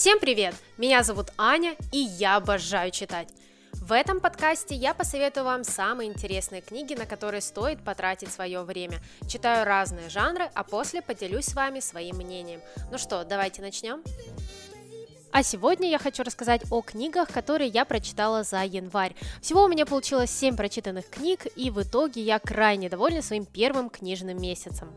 Всем привет! Меня зовут Аня, и я обожаю читать. В этом подкасте я посоветую вам самые интересные книги, на которые стоит потратить свое время. Читаю разные жанры, а после поделюсь с вами своим мнением. Ну что, давайте начнем? А сегодня я хочу рассказать о книгах, которые я прочитала за январь. Всего у меня получилось 7 прочитанных книг, и в итоге я крайне довольна своим первым книжным месяцем.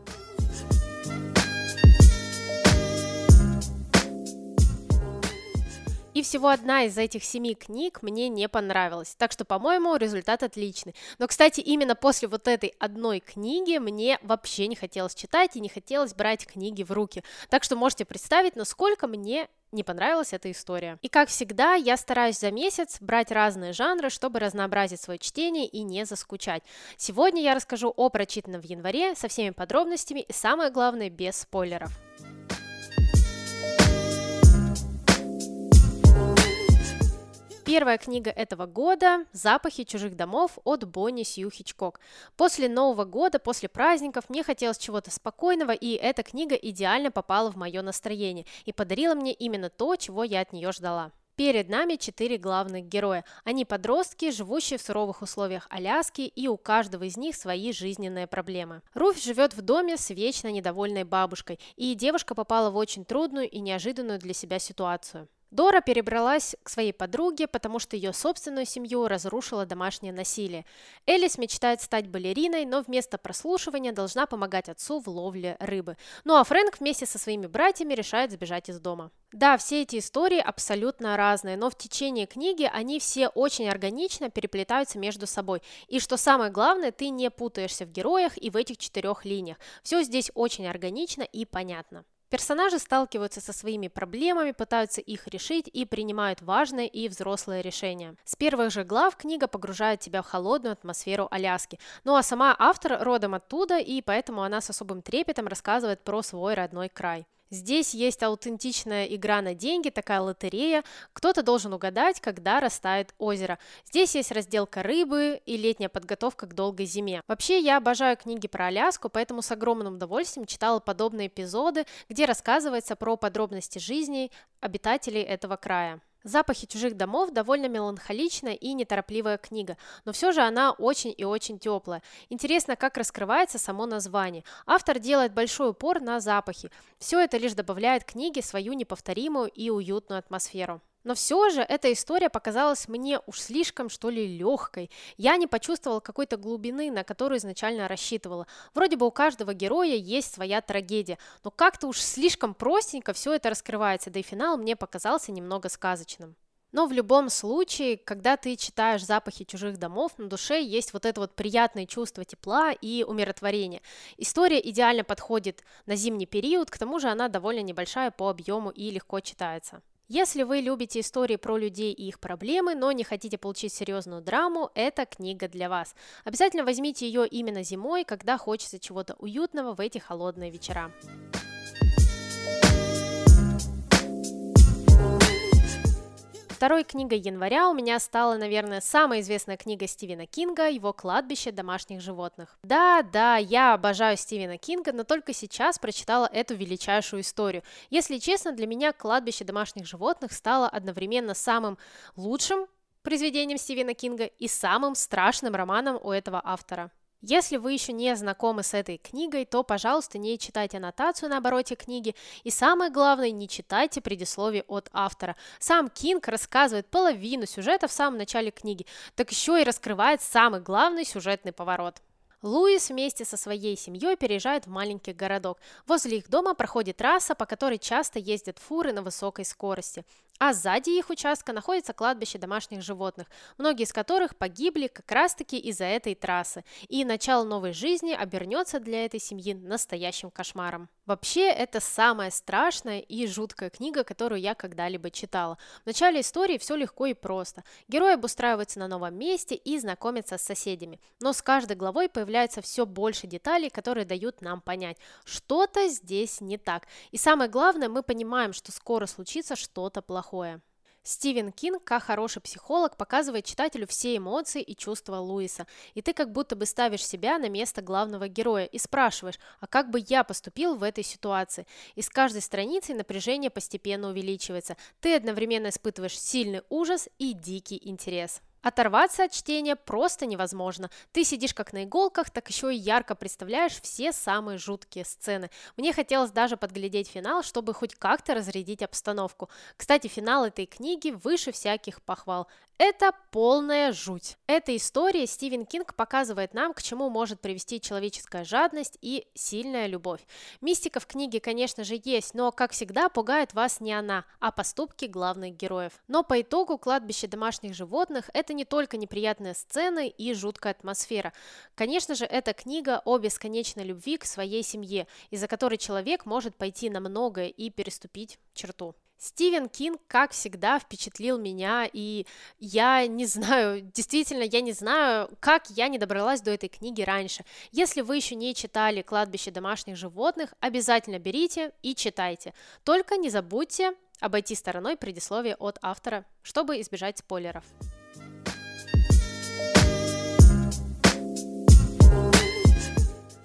Всего одна из этих семи книг мне не понравилась. Так что, по-моему, результат отличный. Но, кстати, именно после вот этой одной книги мне вообще не хотелось читать и не хотелось брать книги в руки. Так что можете представить, насколько мне не понравилась эта история. И как всегда, я стараюсь за месяц брать разные жанры, чтобы разнообразить свое чтение и не заскучать. Сегодня я расскажу о прочитанном в январе со всеми подробностями и самое главное без спойлеров. Первая книга этого года «Запахи чужих домов» от Бонни Сью Хичкок. После Нового года, после праздников мне хотелось чего-то спокойного, и эта книга идеально попала в мое настроение и подарила мне именно то, чего я от нее ждала. Перед нами четыре главных героя. Они подростки, живущие в суровых условиях Аляски, и у каждого из них свои жизненные проблемы. Руф живет в доме с вечно недовольной бабушкой, и девушка попала в очень трудную и неожиданную для себя ситуацию. Дора перебралась к своей подруге, потому что ее собственную семью разрушило домашнее насилие. Элис мечтает стать балериной, но вместо прослушивания должна помогать отцу в ловле рыбы. Ну а Фрэнк вместе со своими братьями решает сбежать из дома. Да, все эти истории абсолютно разные, но в течение книги они все очень органично переплетаются между собой. И что самое главное, ты не путаешься в героях и в этих четырех линиях. Все здесь очень органично и понятно. Персонажи сталкиваются со своими проблемами, пытаются их решить и принимают важные и взрослые решения. С первых же глав книга погружает тебя в холодную атмосферу Аляски. Ну а сама автор родом оттуда, и поэтому она с особым трепетом рассказывает про свой родной край. Здесь есть аутентичная игра на деньги, такая лотерея. Кто-то должен угадать, когда растает озеро. Здесь есть разделка рыбы и летняя подготовка к долгой зиме. Вообще, я обожаю книги про Аляску, поэтому с огромным удовольствием читала подобные эпизоды, где рассказывается про подробности жизни обитателей этого края. Запахи чужих домов довольно меланхоличная и неторопливая книга, но все же она очень и очень теплая. Интересно, как раскрывается само название. Автор делает большой упор на запахи. Все это лишь добавляет книге свою неповторимую и уютную атмосферу. Но все же эта история показалась мне уж слишком, что ли, легкой. Я не почувствовала какой-то глубины, на которую изначально рассчитывала. Вроде бы у каждого героя есть своя трагедия, но как-то уж слишком простенько все это раскрывается, да и финал мне показался немного сказочным. Но в любом случае, когда ты читаешь запахи чужих домов, на душе есть вот это вот приятное чувство тепла и умиротворения. История идеально подходит на зимний период, к тому же она довольно небольшая по объему и легко читается. Если вы любите истории про людей и их проблемы, но не хотите получить серьезную драму, эта книга для вас. Обязательно возьмите ее именно зимой, когда хочется чего-то уютного в эти холодные вечера. Второй книгой января у меня стала, наверное, самая известная книга Стивена Кинга «Его кладбище домашних животных». Да, да, я обожаю Стивена Кинга, но только сейчас прочитала эту величайшую историю. Если честно, для меня «Кладбище домашних животных» стало одновременно самым лучшим произведением Стивена Кинга и самым страшным романом у этого автора. Если вы еще не знакомы с этой книгой, то, пожалуйста, не читайте аннотацию на обороте книги и самое главное, не читайте предисловие от автора. Сам Кинг рассказывает половину сюжета в самом начале книги, так еще и раскрывает самый главный сюжетный поворот. Луис вместе со своей семьей переезжает в маленький городок. Возле их дома проходит трасса, по которой часто ездят фуры на высокой скорости а сзади их участка находится кладбище домашних животных, многие из которых погибли как раз-таки из-за этой трассы, и начало новой жизни обернется для этой семьи настоящим кошмаром. Вообще, это самая страшная и жуткая книга, которую я когда-либо читала. В начале истории все легко и просто. Герои обустраиваются на новом месте и знакомятся с соседями. Но с каждой главой появляется все больше деталей, которые дают нам понять, что-то здесь не так. И самое главное, мы понимаем, что скоро случится что-то плохое плохое. Стивен Кинг, как хороший психолог, показывает читателю все эмоции и чувства Луиса. И ты как будто бы ставишь себя на место главного героя и спрашиваешь, а как бы я поступил в этой ситуации? И с каждой страницей напряжение постепенно увеличивается. Ты одновременно испытываешь сильный ужас и дикий интерес. Оторваться от чтения просто невозможно. Ты сидишь как на иголках, так еще и ярко представляешь все самые жуткие сцены. Мне хотелось даже подглядеть финал, чтобы хоть как-то разрядить обстановку. Кстати, финал этой книги выше всяких похвал. Это полная жуть. Эта история Стивен Кинг показывает нам, к чему может привести человеческая жадность и сильная любовь. Мистика в книге, конечно же, есть, но, как всегда, пугает вас не она, а поступки главных героев. Но по итогу кладбище домашних животных – это не только неприятные сцены и жуткая атмосфера. Конечно же, это книга о бесконечной любви к своей семье, из-за которой человек может пойти на многое и переступить черту. Стивен Кинг, как всегда, впечатлил меня, и я не знаю, действительно, я не знаю, как я не добралась до этой книги раньше. Если вы еще не читали «Кладбище домашних животных», обязательно берите и читайте. Только не забудьте обойти стороной предисловие от автора, чтобы избежать спойлеров.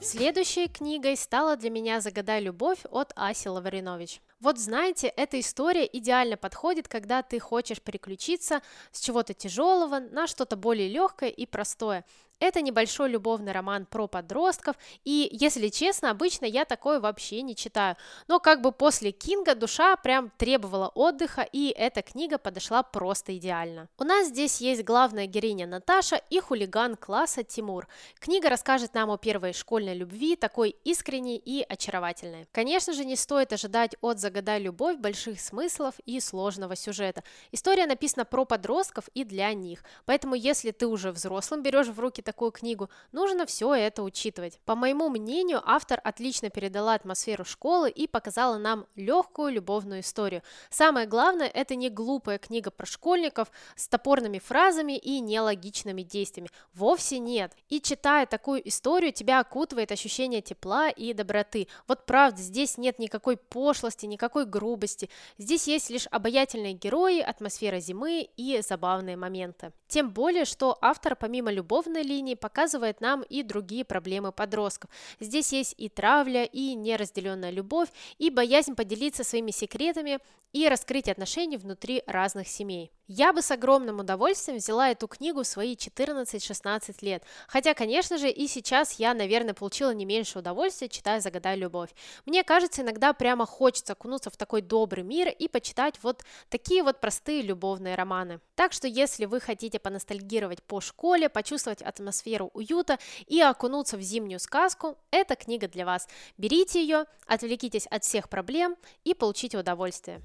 Следующей книгой стала для меня «Загадай любовь» от Аси Лавринович. Вот знаете, эта история идеально подходит, когда ты хочешь переключиться с чего-то тяжелого на что-то более легкое и простое. Это небольшой любовный роман про подростков, и, если честно, обычно я такое вообще не читаю. Но как бы после Кинга душа прям требовала отдыха, и эта книга подошла просто идеально. У нас здесь есть главная героиня Наташа и хулиган класса Тимур. Книга расскажет нам о первой школьной любви, такой искренней и очаровательной. Конечно же, не стоит ожидать от «Загадай любовь» больших смыслов и сложного сюжета. История написана про подростков и для них, поэтому если ты уже взрослым берешь в руки такую книгу, нужно все это учитывать. По моему мнению, автор отлично передала атмосферу школы и показала нам легкую любовную историю. Самое главное, это не глупая книга про школьников с топорными фразами и нелогичными действиями. Вовсе нет. И читая такую историю, тебя окутывает ощущение тепла и доброты. Вот правда, здесь нет никакой пошлости, никакой грубости. Здесь есть лишь обаятельные герои, атмосфера зимы и забавные моменты. Тем более, что автор помимо любовной линии показывает нам и другие проблемы подростков. Здесь есть и травля, и неразделенная любовь, и боязнь поделиться своими секретами, и раскрыть отношения внутри разных семей. Я бы с огромным удовольствием взяла эту книгу в свои 14-16 лет, хотя, конечно же, и сейчас я, наверное, получила не меньше удовольствия, читая «Загадай любовь». Мне кажется, иногда прямо хочется окунуться в такой добрый мир и почитать вот такие вот простые любовные романы. Так что, если вы хотите поностальгировать по школе, почувствовать атмосферу уюта и окунуться в зимнюю сказку, эта книга для вас. Берите ее, отвлекитесь от всех проблем и получите удовольствие.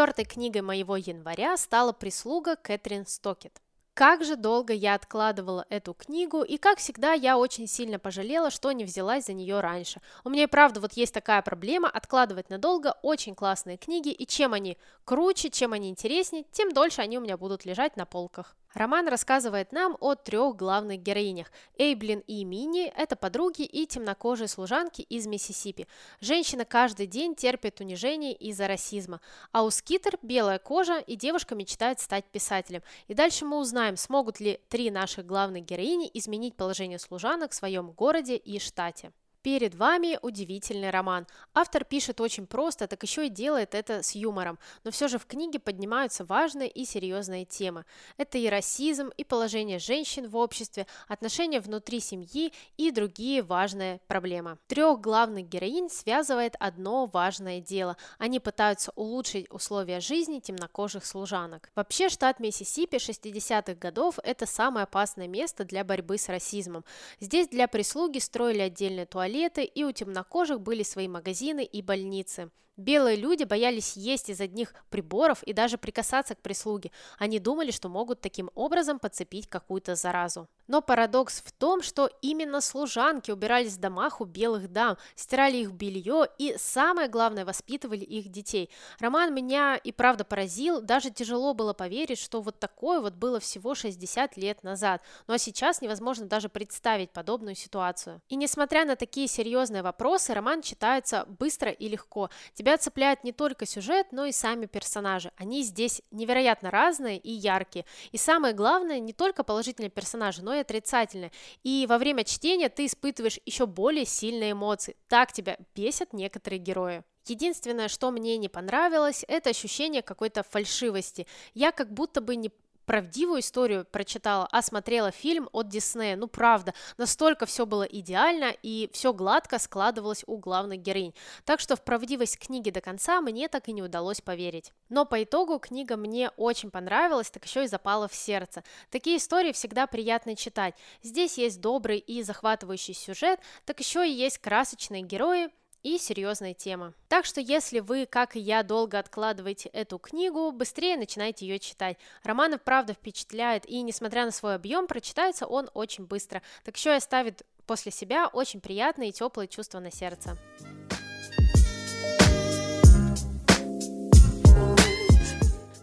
Четвертой книгой моего января стала «Прислуга» Кэтрин Стокет. Как же долго я откладывала эту книгу, и как всегда я очень сильно пожалела, что не взялась за нее раньше. У меня и правда вот есть такая проблема, откладывать надолго очень классные книги, и чем они круче, чем они интереснее, тем дольше они у меня будут лежать на полках. Роман рассказывает нам о трех главных героинях. Эйблин и Мини – это подруги и темнокожие служанки из Миссисипи. Женщина каждый день терпит унижение из-за расизма. А у Скитер белая кожа, и девушка мечтает стать писателем. И дальше мы узнаем, смогут ли три наших главных героини изменить положение служанок в своем городе и штате. Перед вами удивительный роман. Автор пишет очень просто, так еще и делает это с юмором, но все же в книге поднимаются важные и серьезные темы. Это и расизм, и положение женщин в обществе, отношения внутри семьи и другие важные проблемы. Трех главных героинь связывает одно важное дело. Они пытаются улучшить условия жизни темнокожих служанок. Вообще штат Миссисипи 60-х годов – это самое опасное место для борьбы с расизмом. Здесь для прислуги строили отдельные туалеты, туалеты, и у темнокожих были свои магазины и больницы. Белые люди боялись есть из одних приборов и даже прикасаться к прислуге. Они думали, что могут таким образом подцепить какую-то заразу. Но парадокс в том, что именно служанки убирались в домах у белых дам, стирали их белье и, самое главное, воспитывали их детей. Роман меня и правда поразил, даже тяжело было поверить, что вот такое вот было всего 60 лет назад. Ну а сейчас невозможно даже представить подобную ситуацию. И несмотря на такие серьезные вопросы, роман читается быстро и легко. Тебя цепляет не только сюжет, но и сами персонажи. Они здесь невероятно разные и яркие. И самое главное, не только положительные персонажи, но и отрицательное. И во время чтения ты испытываешь еще более сильные эмоции. Так тебя бесят некоторые герои. Единственное, что мне не понравилось, это ощущение какой-то фальшивости. Я как будто бы не правдивую историю прочитала, а смотрела фильм от Диснея. Ну, правда, настолько все было идеально и все гладко складывалось у главных героинь. Так что в правдивость книги до конца мне так и не удалось поверить. Но по итогу книга мне очень понравилась, так еще и запала в сердце. Такие истории всегда приятно читать. Здесь есть добрый и захватывающий сюжет, так еще и есть красочные герои, и серьезная тема. Так что если вы, как и я, долго откладываете эту книгу, быстрее начинайте ее читать. Роман правда впечатляет, и несмотря на свой объем, прочитается он очень быстро. Так еще и оставит после себя очень приятные и теплые чувства на сердце.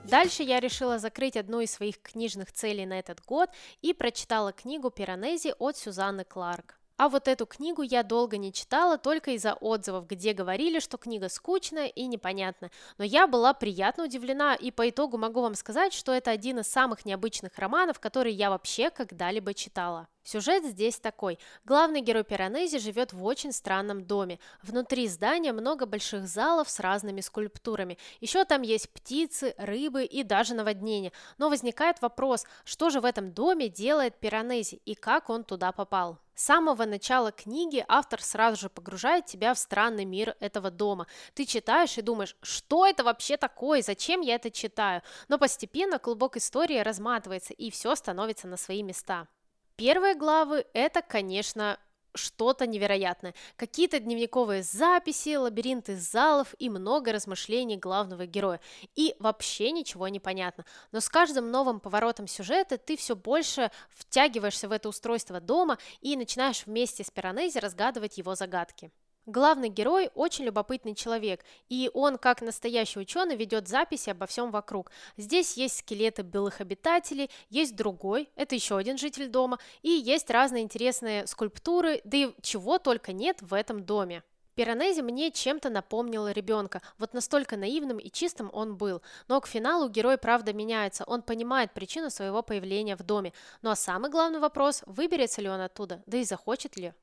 Дальше я решила закрыть одну из своих книжных целей на этот год и прочитала книгу «Пиранези» от Сюзанны Кларк. А вот эту книгу я долго не читала только из-за отзывов, где говорили, что книга скучная и непонятная. Но я была приятно удивлена, и по итогу могу вам сказать, что это один из самых необычных романов, которые я вообще когда-либо читала. Сюжет здесь такой. Главный герой Пиранези живет в очень странном доме. Внутри здания много больших залов с разными скульптурами. Еще там есть птицы, рыбы и даже наводнения. Но возникает вопрос, что же в этом доме делает Пиранези и как он туда попал? С самого начала книги автор сразу же погружает тебя в странный мир этого дома. Ты читаешь и думаешь, что это вообще такое, зачем я это читаю? Но постепенно клубок истории разматывается и все становится на свои места. Первые главы – это, конечно, что-то невероятное. Какие-то дневниковые записи, лабиринты залов и много размышлений главного героя. И вообще ничего не понятно. Но с каждым новым поворотом сюжета ты все больше втягиваешься в это устройство дома и начинаешь вместе с Пиранези разгадывать его загадки. Главный герой очень любопытный человек, и он, как настоящий ученый, ведет записи обо всем вокруг. Здесь есть скелеты былых обитателей, есть другой, это еще один житель дома, и есть разные интересные скульптуры, да и чего только нет в этом доме. Пиранези мне чем-то напомнил ребенка, вот настолько наивным и чистым он был. Но к финалу герой правда меняется, он понимает причину своего появления в доме. Ну а самый главный вопрос, выберется ли он оттуда, да и захочет ли.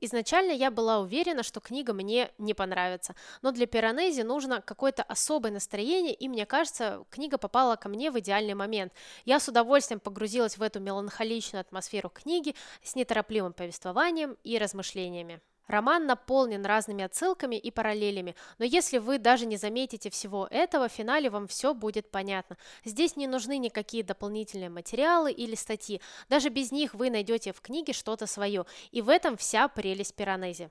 Изначально я была уверена, что книга мне не понравится, но для Пиранези нужно какое-то особое настроение, и мне кажется, книга попала ко мне в идеальный момент. Я с удовольствием погрузилась в эту меланхоличную атмосферу книги с неторопливым повествованием и размышлениями. Роман наполнен разными отсылками и параллелями, но если вы даже не заметите всего этого, в финале вам все будет понятно. Здесь не нужны никакие дополнительные материалы или статьи, даже без них вы найдете в книге что-то свое, и в этом вся прелесть Пиранези.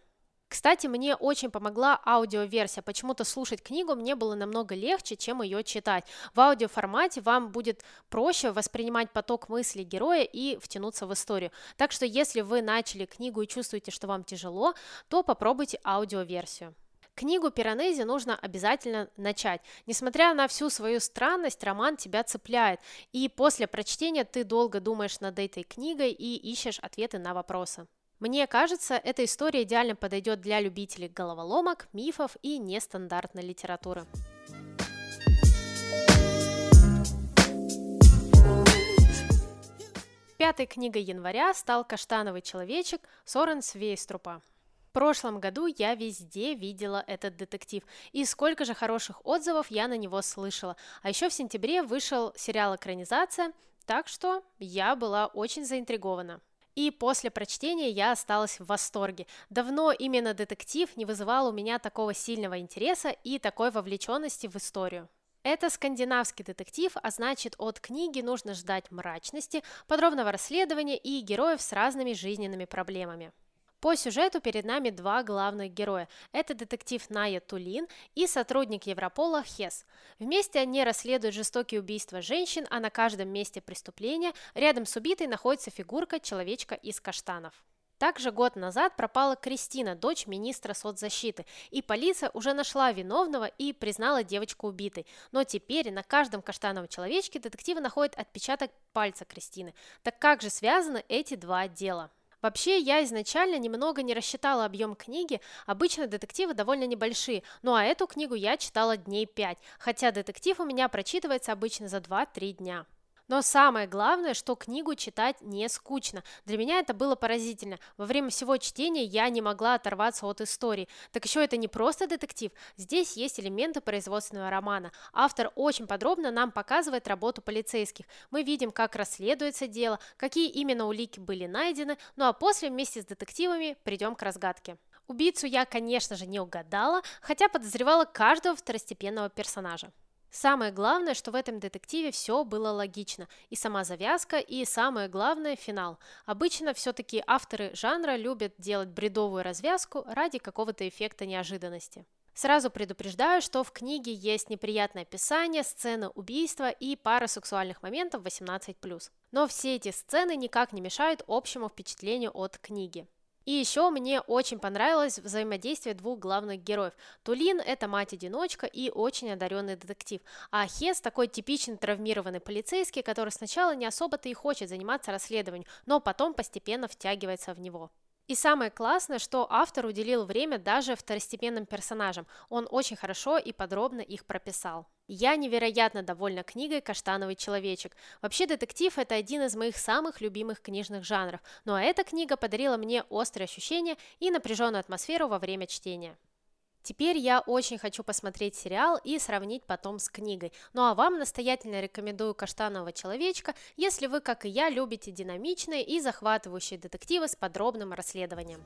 Кстати, мне очень помогла аудиоверсия. Почему-то слушать книгу мне было намного легче, чем ее читать. В аудиоформате вам будет проще воспринимать поток мыслей героя и втянуться в историю. Так что если вы начали книгу и чувствуете, что вам тяжело, то попробуйте аудиоверсию. Книгу Пиранези нужно обязательно начать. Несмотря на всю свою странность, роман тебя цепляет. И после прочтения ты долго думаешь над этой книгой и ищешь ответы на вопросы. Мне кажется, эта история идеально подойдет для любителей головоломок, мифов и нестандартной литературы. Пятой книгой января стал «Каштановый человечек» Сорен Свейструпа. В прошлом году я везде видела этот детектив, и сколько же хороших отзывов я на него слышала. А еще в сентябре вышел сериал «Экранизация», так что я была очень заинтригована. И после прочтения я осталась в восторге. Давно именно детектив не вызывал у меня такого сильного интереса и такой вовлеченности в историю. Это скандинавский детектив, а значит от книги нужно ждать мрачности, подробного расследования и героев с разными жизненными проблемами. По сюжету перед нами два главных героя. Это детектив Ная Тулин и сотрудник Европола Хес. Вместе они расследуют жестокие убийства женщин, а на каждом месте преступления рядом с убитой находится фигурка человечка из каштанов. Также год назад пропала Кристина, дочь министра соцзащиты, и полиция уже нашла виновного и признала девочку убитой. Но теперь на каждом каштановом человечке детективы находят отпечаток пальца Кристины. Так как же связаны эти два дела? Вообще, я изначально немного не рассчитала объем книги, обычно детективы довольно небольшие, ну а эту книгу я читала дней 5, хотя детектив у меня прочитывается обычно за 2-3 дня. Но самое главное, что книгу читать не скучно. Для меня это было поразительно. Во время всего чтения я не могла оторваться от истории. Так еще это не просто детектив. Здесь есть элементы производственного романа. Автор очень подробно нам показывает работу полицейских. Мы видим, как расследуется дело, какие именно улики были найдены, ну а после вместе с детективами придем к разгадке. Убийцу я, конечно же, не угадала, хотя подозревала каждого второстепенного персонажа. Самое главное, что в этом детективе все было логично. И сама завязка, и самое главное – финал. Обычно все-таки авторы жанра любят делать бредовую развязку ради какого-то эффекта неожиданности. Сразу предупреждаю, что в книге есть неприятное описание, сцены убийства и пара сексуальных моментов 18+. Но все эти сцены никак не мешают общему впечатлению от книги. И еще мне очень понравилось взаимодействие двух главных героев. Тулин – это мать-одиночка и очень одаренный детектив, а Хес – такой типичный травмированный полицейский, который сначала не особо-то и хочет заниматься расследованием, но потом постепенно втягивается в него. И самое классное, что автор уделил время даже второстепенным персонажам. Он очень хорошо и подробно их прописал. Я невероятно довольна книгой «Каштановый человечек». Вообще детектив – это один из моих самых любимых книжных жанров, ну а эта книга подарила мне острые ощущения и напряженную атмосферу во время чтения. Теперь я очень хочу посмотреть сериал и сравнить потом с книгой. Ну а вам настоятельно рекомендую «Каштанового человечка», если вы, как и я, любите динамичные и захватывающие детективы с подробным расследованием.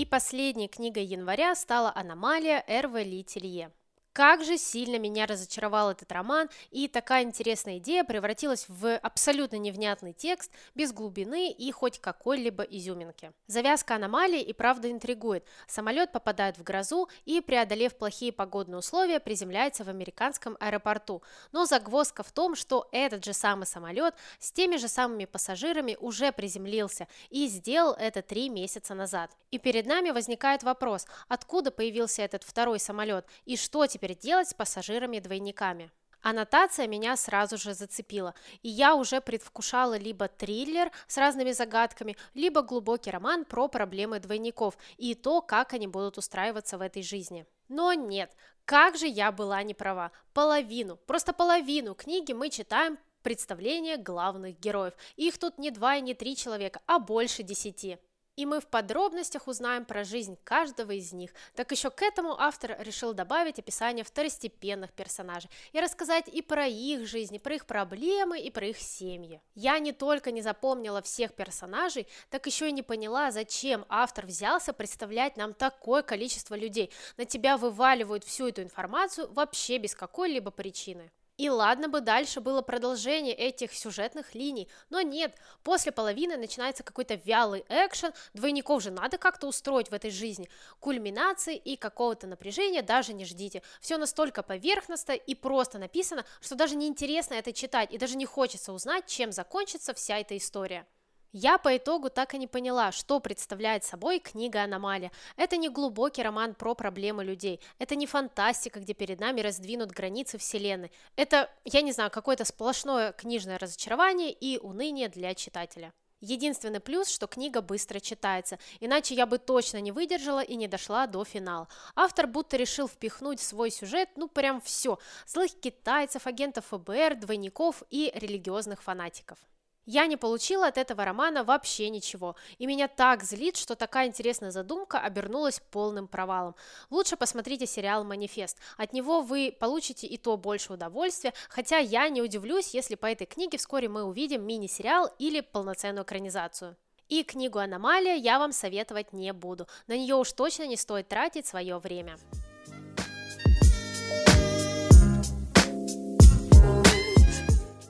И последней книгой января стала «Аномалия» Эрве Ли Телье. Как же сильно меня разочаровал этот роман, и такая интересная идея превратилась в абсолютно невнятный текст, без глубины и хоть какой-либо изюминки. Завязка аномалии и правда интригует. Самолет попадает в грозу и, преодолев плохие погодные условия, приземляется в американском аэропорту. Но загвоздка в том, что этот же самый самолет с теми же самыми пассажирами уже приземлился и сделал это три месяца назад. И перед нами возникает вопрос, откуда появился этот второй самолет и что теперь делать с пассажирами-двойниками? Аннотация меня сразу же зацепила, и я уже предвкушала либо триллер с разными загадками, либо глубокий роман про проблемы двойников и то, как они будут устраиваться в этой жизни. Но нет, как же я была не права. Половину, просто половину книги мы читаем представление главных героев. Их тут не два и не три человека, а больше десяти и мы в подробностях узнаем про жизнь каждого из них. Так еще к этому автор решил добавить описание второстепенных персонажей и рассказать и про их жизни, про их проблемы и про их семьи. Я не только не запомнила всех персонажей, так еще и не поняла, зачем автор взялся представлять нам такое количество людей. На тебя вываливают всю эту информацию вообще без какой-либо причины. И ладно бы дальше было продолжение этих сюжетных линий, но нет, после половины начинается какой-то вялый экшен, двойников же надо как-то устроить в этой жизни. Кульминации и какого-то напряжения даже не ждите. Все настолько поверхностно и просто написано, что даже не интересно это читать и даже не хочется узнать, чем закончится вся эта история. Я по итогу так и не поняла, что представляет собой книга «Аномалия». Это не глубокий роман про проблемы людей, это не фантастика, где перед нами раздвинут границы вселенной. Это, я не знаю, какое-то сплошное книжное разочарование и уныние для читателя. Единственный плюс, что книга быстро читается, иначе я бы точно не выдержала и не дошла до финала. Автор будто решил впихнуть в свой сюжет, ну прям все, злых китайцев, агентов ФБР, двойников и религиозных фанатиков. Я не получила от этого романа вообще ничего, и меня так злит, что такая интересная задумка обернулась полным провалом. Лучше посмотрите сериал «Манифест», от него вы получите и то больше удовольствия, хотя я не удивлюсь, если по этой книге вскоре мы увидим мини-сериал или полноценную экранизацию. И книгу «Аномалия» я вам советовать не буду, на нее уж точно не стоит тратить свое время.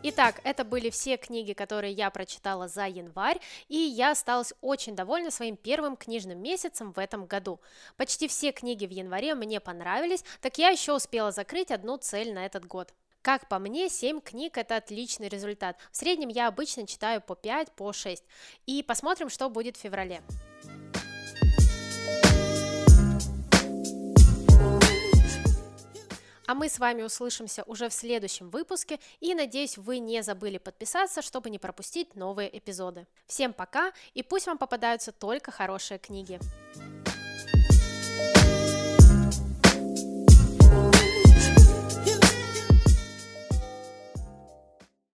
Итак, это были все книги, которые я прочитала за январь, и я осталась очень довольна своим первым книжным месяцем в этом году. Почти все книги в январе мне понравились, так я еще успела закрыть одну цель на этот год. Как по мне, 7 книг – это отличный результат. В среднем я обычно читаю по 5, по 6. И посмотрим, что будет в феврале. А мы с вами услышимся уже в следующем выпуске и надеюсь вы не забыли подписаться, чтобы не пропустить новые эпизоды. Всем пока и пусть вам попадаются только хорошие книги.